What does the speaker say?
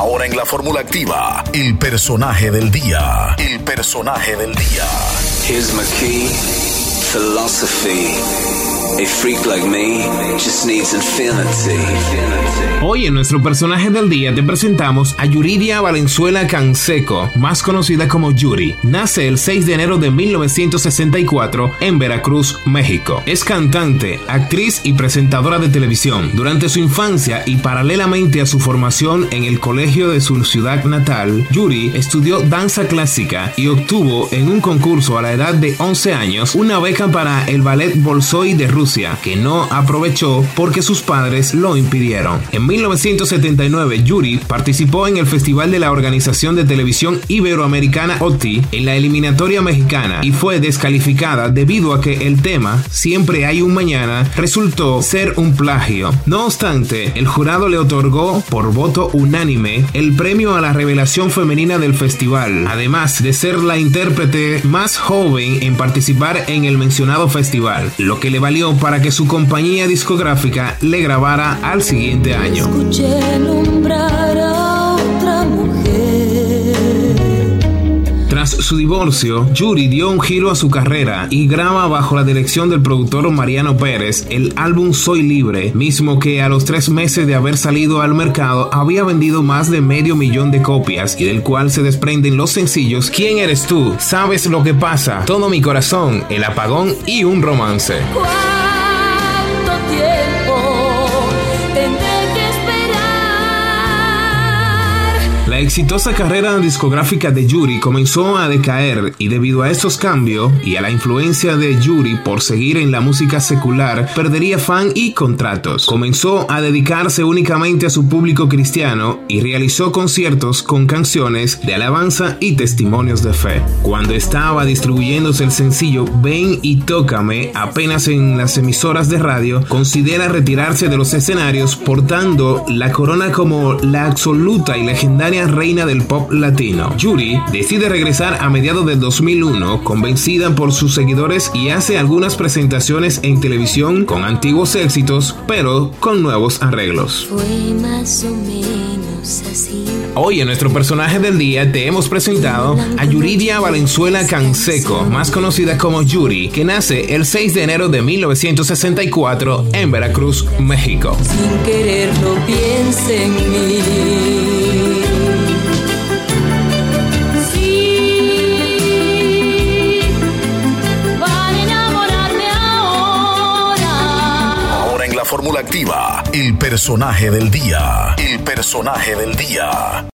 Ahora en la fórmula activa, el personaje del día. El personaje del día. Here's my key, philosophy. Hoy en nuestro personaje del día te presentamos a Yuridia Valenzuela Canseco, más conocida como Yuri. Nace el 6 de enero de 1964 en Veracruz, México. Es cantante, actriz y presentadora de televisión. Durante su infancia y paralelamente a su formación en el colegio de su ciudad natal, Yuri estudió danza clásica y obtuvo en un concurso a la edad de 11 años una beca para el ballet Bolshoi de Rusia que no aprovechó porque sus padres lo impidieron. En 1979, Yuri participó en el Festival de la Organización de Televisión Iberoamericana OTI en la eliminatoria mexicana y fue descalificada debido a que el tema Siempre hay un mañana resultó ser un plagio. No obstante, el jurado le otorgó por voto unánime el premio a la revelación femenina del festival, además de ser la intérprete más joven en participar en el mencionado festival, lo que le valió para que su compañía discográfica le grabara al siguiente año. Su divorcio, Yuri dio un giro a su carrera y graba bajo la dirección del productor Mariano Pérez el álbum Soy Libre, mismo que a los tres meses de haber salido al mercado había vendido más de medio millón de copias y del cual se desprenden los sencillos ¿Quién eres tú? ¿Sabes lo que pasa? Todo mi corazón, El apagón y un romance. La exitosa carrera discográfica de Yuri comenzó a decaer y debido a estos cambios y a la influencia de Yuri por seguir en la música secular, perdería fan y contratos. Comenzó a dedicarse únicamente a su público cristiano y realizó conciertos con canciones de alabanza y testimonios de fe. Cuando estaba distribuyéndose el sencillo Ven y Tócame apenas en las emisoras de radio, considera retirarse de los escenarios portando la corona como la absoluta y legendaria reina del pop latino. Yuri decide regresar a mediados del 2001 convencida por sus seguidores y hace algunas presentaciones en televisión con antiguos éxitos, pero con nuevos arreglos. Hoy en nuestro personaje del día te hemos presentado a Yuridia Valenzuela Canseco, más conocida como Yuri, que nace el 6 de enero de 1964 en Veracruz, México. Sin quererlo piense en mí. Fórmula activa, el personaje del día, el personaje del día.